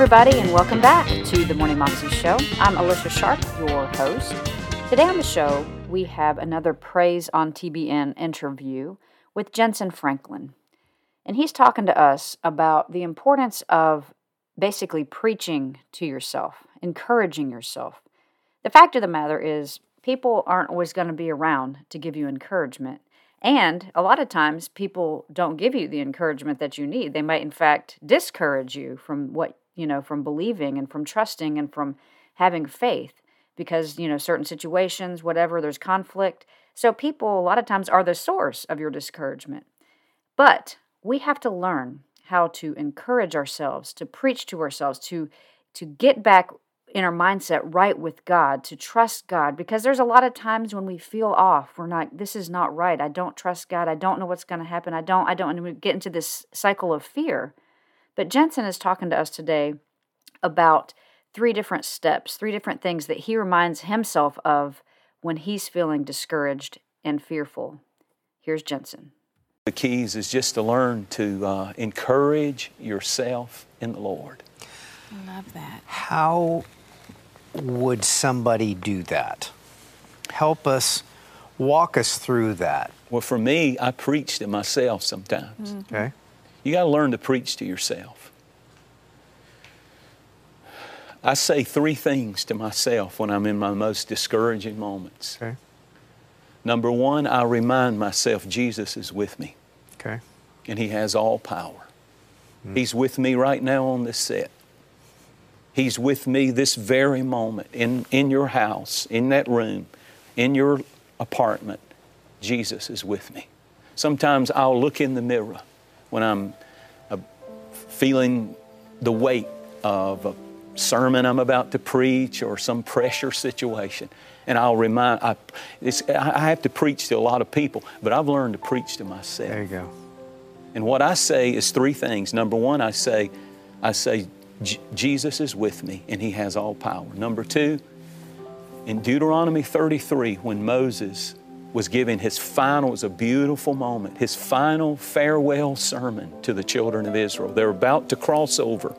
Everybody, and welcome back to the Morning Moxie Show. I'm Alicia Sharp, your host. Today on the show, we have another Praise on TBN interview with Jentezen Franklin. And he's talking to us about the importance of basically preaching to yourself, encouraging yourself. The fact of the matter is, people aren't always going to be around to give you encouragement. And a lot of times, people don't give you the encouragement that you need. They might, in fact, discourage you from what, you know, from believing and from trusting and from having faith because, you know, certain situations, whatever, there's conflict. So, people a lot of times are the source of your discouragement. But we have to learn how to encourage ourselves, to preach to ourselves, to to get back in our mindset right with God, to trust God, because there's a lot of times when we feel off. We're not, this is not right. I don't trust God. I don't know what's going to happen. I don't, I don't, and we get into this cycle of fear. But Jentezen is talking to us today about three different steps, three different things that he reminds himself of when he's feeling discouraged and fearful. Here's Jentezen. The keys is just to learn to uh, encourage yourself in the Lord. I love that. How would somebody do that? Help us, walk us through that. Well, for me, I preach to myself sometimes. Mm-hmm. Okay. You got to learn to preach to yourself. I say three things to myself when I'm in my most discouraging moments. Okay. Number one, I remind myself Jesus is with me. Okay. And He has all power. Mm. He's with me right now on this set. He's with me this very moment in, in your house, in that room, in your apartment. Jesus is with me. Sometimes I'll look in the mirror when I'm uh, feeling the weight of a sermon I'm about to preach or some pressure situation. And I'll remind, I, I have to preach to a lot of people, but I've learned to preach to myself. There you go. And what I say is three things. Number one, I say, I say, Jesus is with me and He has all power. Number two, in Deuteronomy 33, when Moses was giving his final, it was a beautiful moment, his final farewell sermon to the children of Israel. They're about to cross over,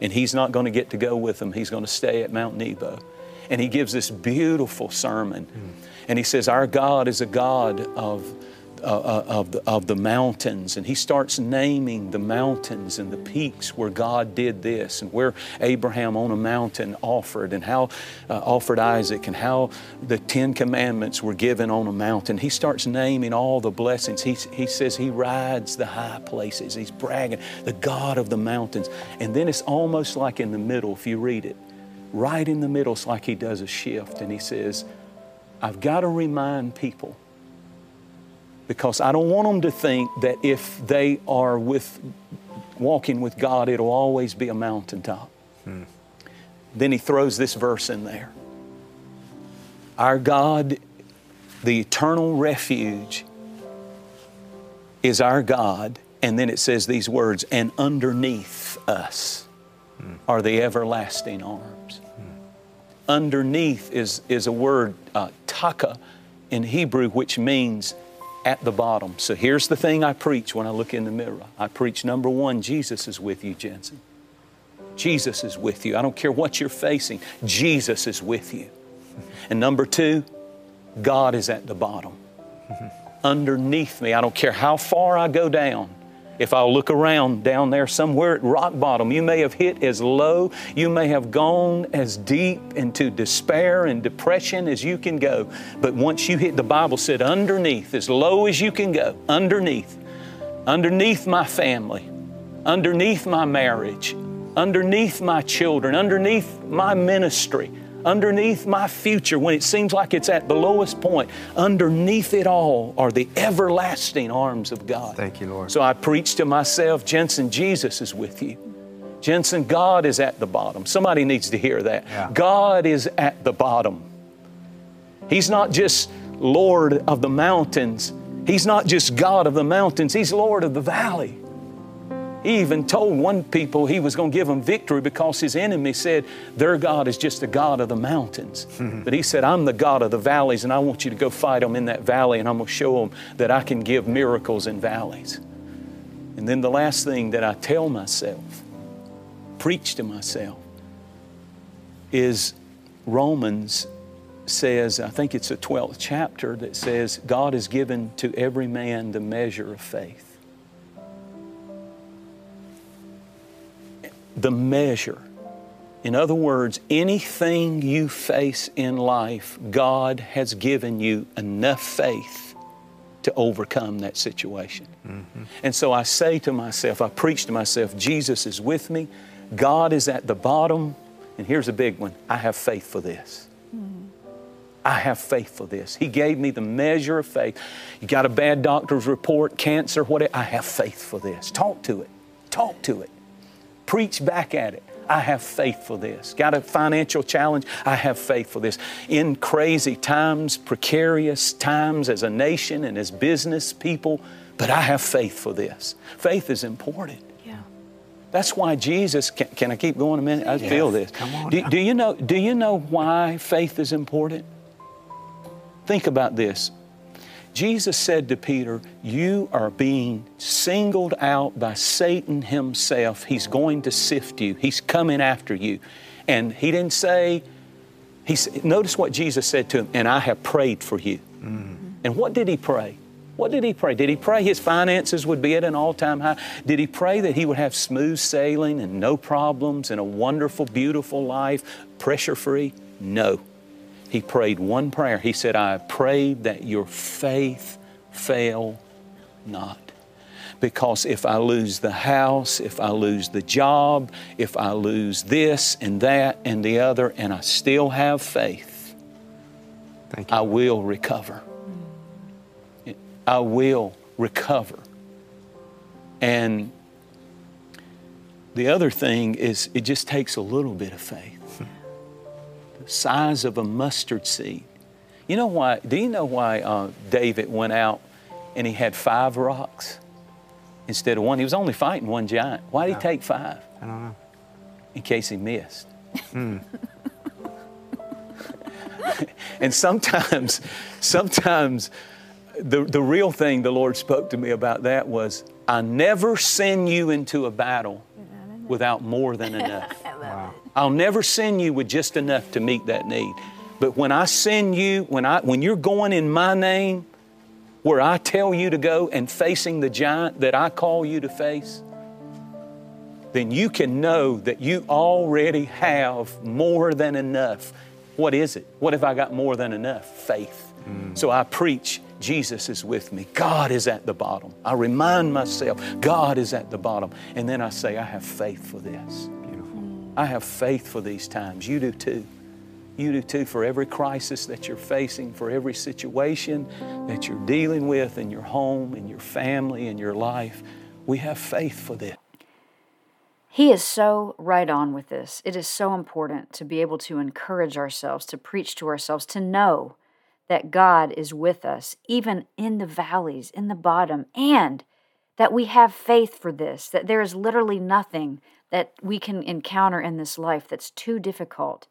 and he's not going to get to go with them. He's going to stay at Mount Nebo. And he gives this beautiful sermon. Mm. And he says, Our God is a God of uh, of, the, of the mountains. And he starts naming the mountains and the peaks where God did this and where Abraham on a mountain offered and how uh, offered Isaac and how the Ten Commandments were given on a mountain. He starts naming all the blessings. He, he says he rides the high places. He's bragging, the God of the mountains. And then it's almost like in the middle, if you read it, right in the middle, it's like he does a shift and he says, I've got to remind people because I don't want them to think that if they are with walking with God, it'll always be a mountaintop. Hmm. Then he throws this verse in there. Our God, the eternal refuge, is our God. And then it says these words, and underneath us hmm. are the everlasting arms. Hmm. Underneath is, is a word, uh, taka, in Hebrew, which means at the bottom. So here's the thing I preach when I look in the mirror. I preach number one, Jesus is with you, Jentezen. Jesus is with you. I don't care what you're facing, Jesus is with you. And number two, God is at the bottom. Underneath me, I don't care how far I go down, if I'll look around down there somewhere at rock bottom, you may have hit as low, you may have gone as deep into despair and depression as you can go. But once you hit, the Bible said, underneath, as low as you can go, underneath, underneath my family, underneath my marriage, underneath my children, underneath my ministry, underneath my future, when it seems like it's at the lowest point, underneath it all are the everlasting arms of God. Thank you, Lord. So I preach to myself, Jentezen, Jesus is with you. Jentezen, God is at the bottom. Somebody needs to hear that. Yeah. God is at the bottom. He's not just Lord of the mountains. He's not just God of the mountains. He's Lord of the valley. He even told one people he was going to give them victory because his enemy said their God is just the God of the mountains. Mm-hmm. But he said, I'm the God of the valleys, and I want you to go fight them in that valley, and I'm going to show them that I can give miracles in valleys. And then the last thing that I tell myself preach to myself is Romans says, I think it's the 12th chapter that says, God has given to every man the measure of faith. The measure. In other words, anything you face in life, God has given you enough faith to overcome that situation. Mm-hmm. And so I say to myself, I preach to myself, Jesus is with me, God is at the bottom, and here's a big one I have faith for this. Mm-hmm. I have faith for this. He gave me the measure of faith. You got a bad doctor's report, cancer, whatever. I have faith for this. Talk to it. Talk to it. Preach back at it. I have faith for this. Got a financial challenge? I have faith for this. In crazy times, precarious times as a nation and as business people, but I have faith for this. Faith is important. Yeah. That's why Jesus, can, can I keep going a minute? I yes. feel this. Come on. Do, do, you know, do you know why faith is important? Think about this. Jesus said to Peter, You are being singled out by Satan himself. He's going to sift you, he's coming after you. And he didn't say, he, said, notice what Jesus said to him, and I have prayed for you. Mm. And what did he pray? What did he pray? Did he pray his finances would be at an all time high? Did he pray that he would have smooth sailing and no problems and a wonderful, beautiful life, pressure free? No he prayed one prayer. He said, I prayed that your faith fail not. Because if I lose the house, if I lose the job, if I lose this and that and the other, and I still have faith, I will recover. I will recover. And the other thing is, it just takes a little bit of faith size of a mustard seed. You know why? Do you know why uh, David went out and he had five rocks instead of one? He was only fighting one giant. Why did he take five? I don't know. In case he missed. Mm. and sometimes, sometimes the, the real thing the Lord spoke to me about that was I never send you into a battle without more than enough. Wow. I'll never send you with just enough to meet that need. But when I send you, when, I, when you're going in my name, where I tell you to go and facing the giant that I call you to face, then you can know that you already have more than enough. What is it? What have I got more than enough? Faith. Mm. So I preach Jesus is with me. God is at the bottom. I remind myself, God is at the bottom. And then I say, I have faith for this. I have faith for these times. You do too. You do too for every crisis that you're facing, for every situation that you're dealing with in your home, in your family, in your life. We have faith for this. He is so right on with this. It is so important to be able to encourage ourselves, to preach to ourselves, to know that God is with us, even in the valleys, in the bottom, and that we have faith for this, that there is literally nothing that we can encounter in this life that's too difficult.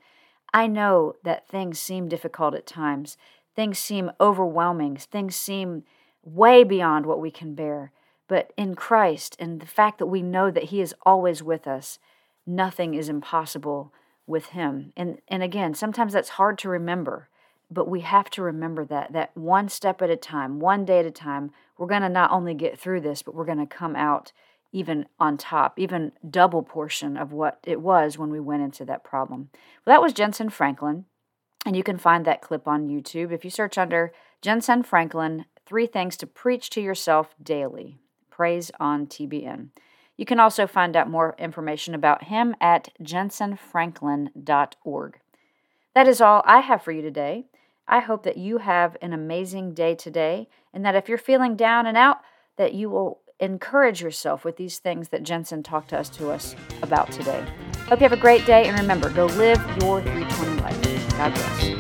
I know that things seem difficult at times, things seem overwhelming, things seem way beyond what we can bear. But in Christ and the fact that we know that He is always with us, nothing is impossible with Him. And, and again, sometimes that's hard to remember but we have to remember that that one step at a time one day at a time we're going to not only get through this but we're going to come out even on top even double portion of what it was when we went into that problem. Well that was jentezen franklin and you can find that clip on youtube. If you search under jentezen franklin three things to preach to yourself daily. Praise on tbn you can also find out more information about him at jentezenfranklin.org that is all I have for you today. I hope that you have an amazing day today and that if you're feeling down and out, that you will encourage yourself with these things that Jentezen talked to us to us about today. Hope you have a great day and remember, go live your 320 life. God bless.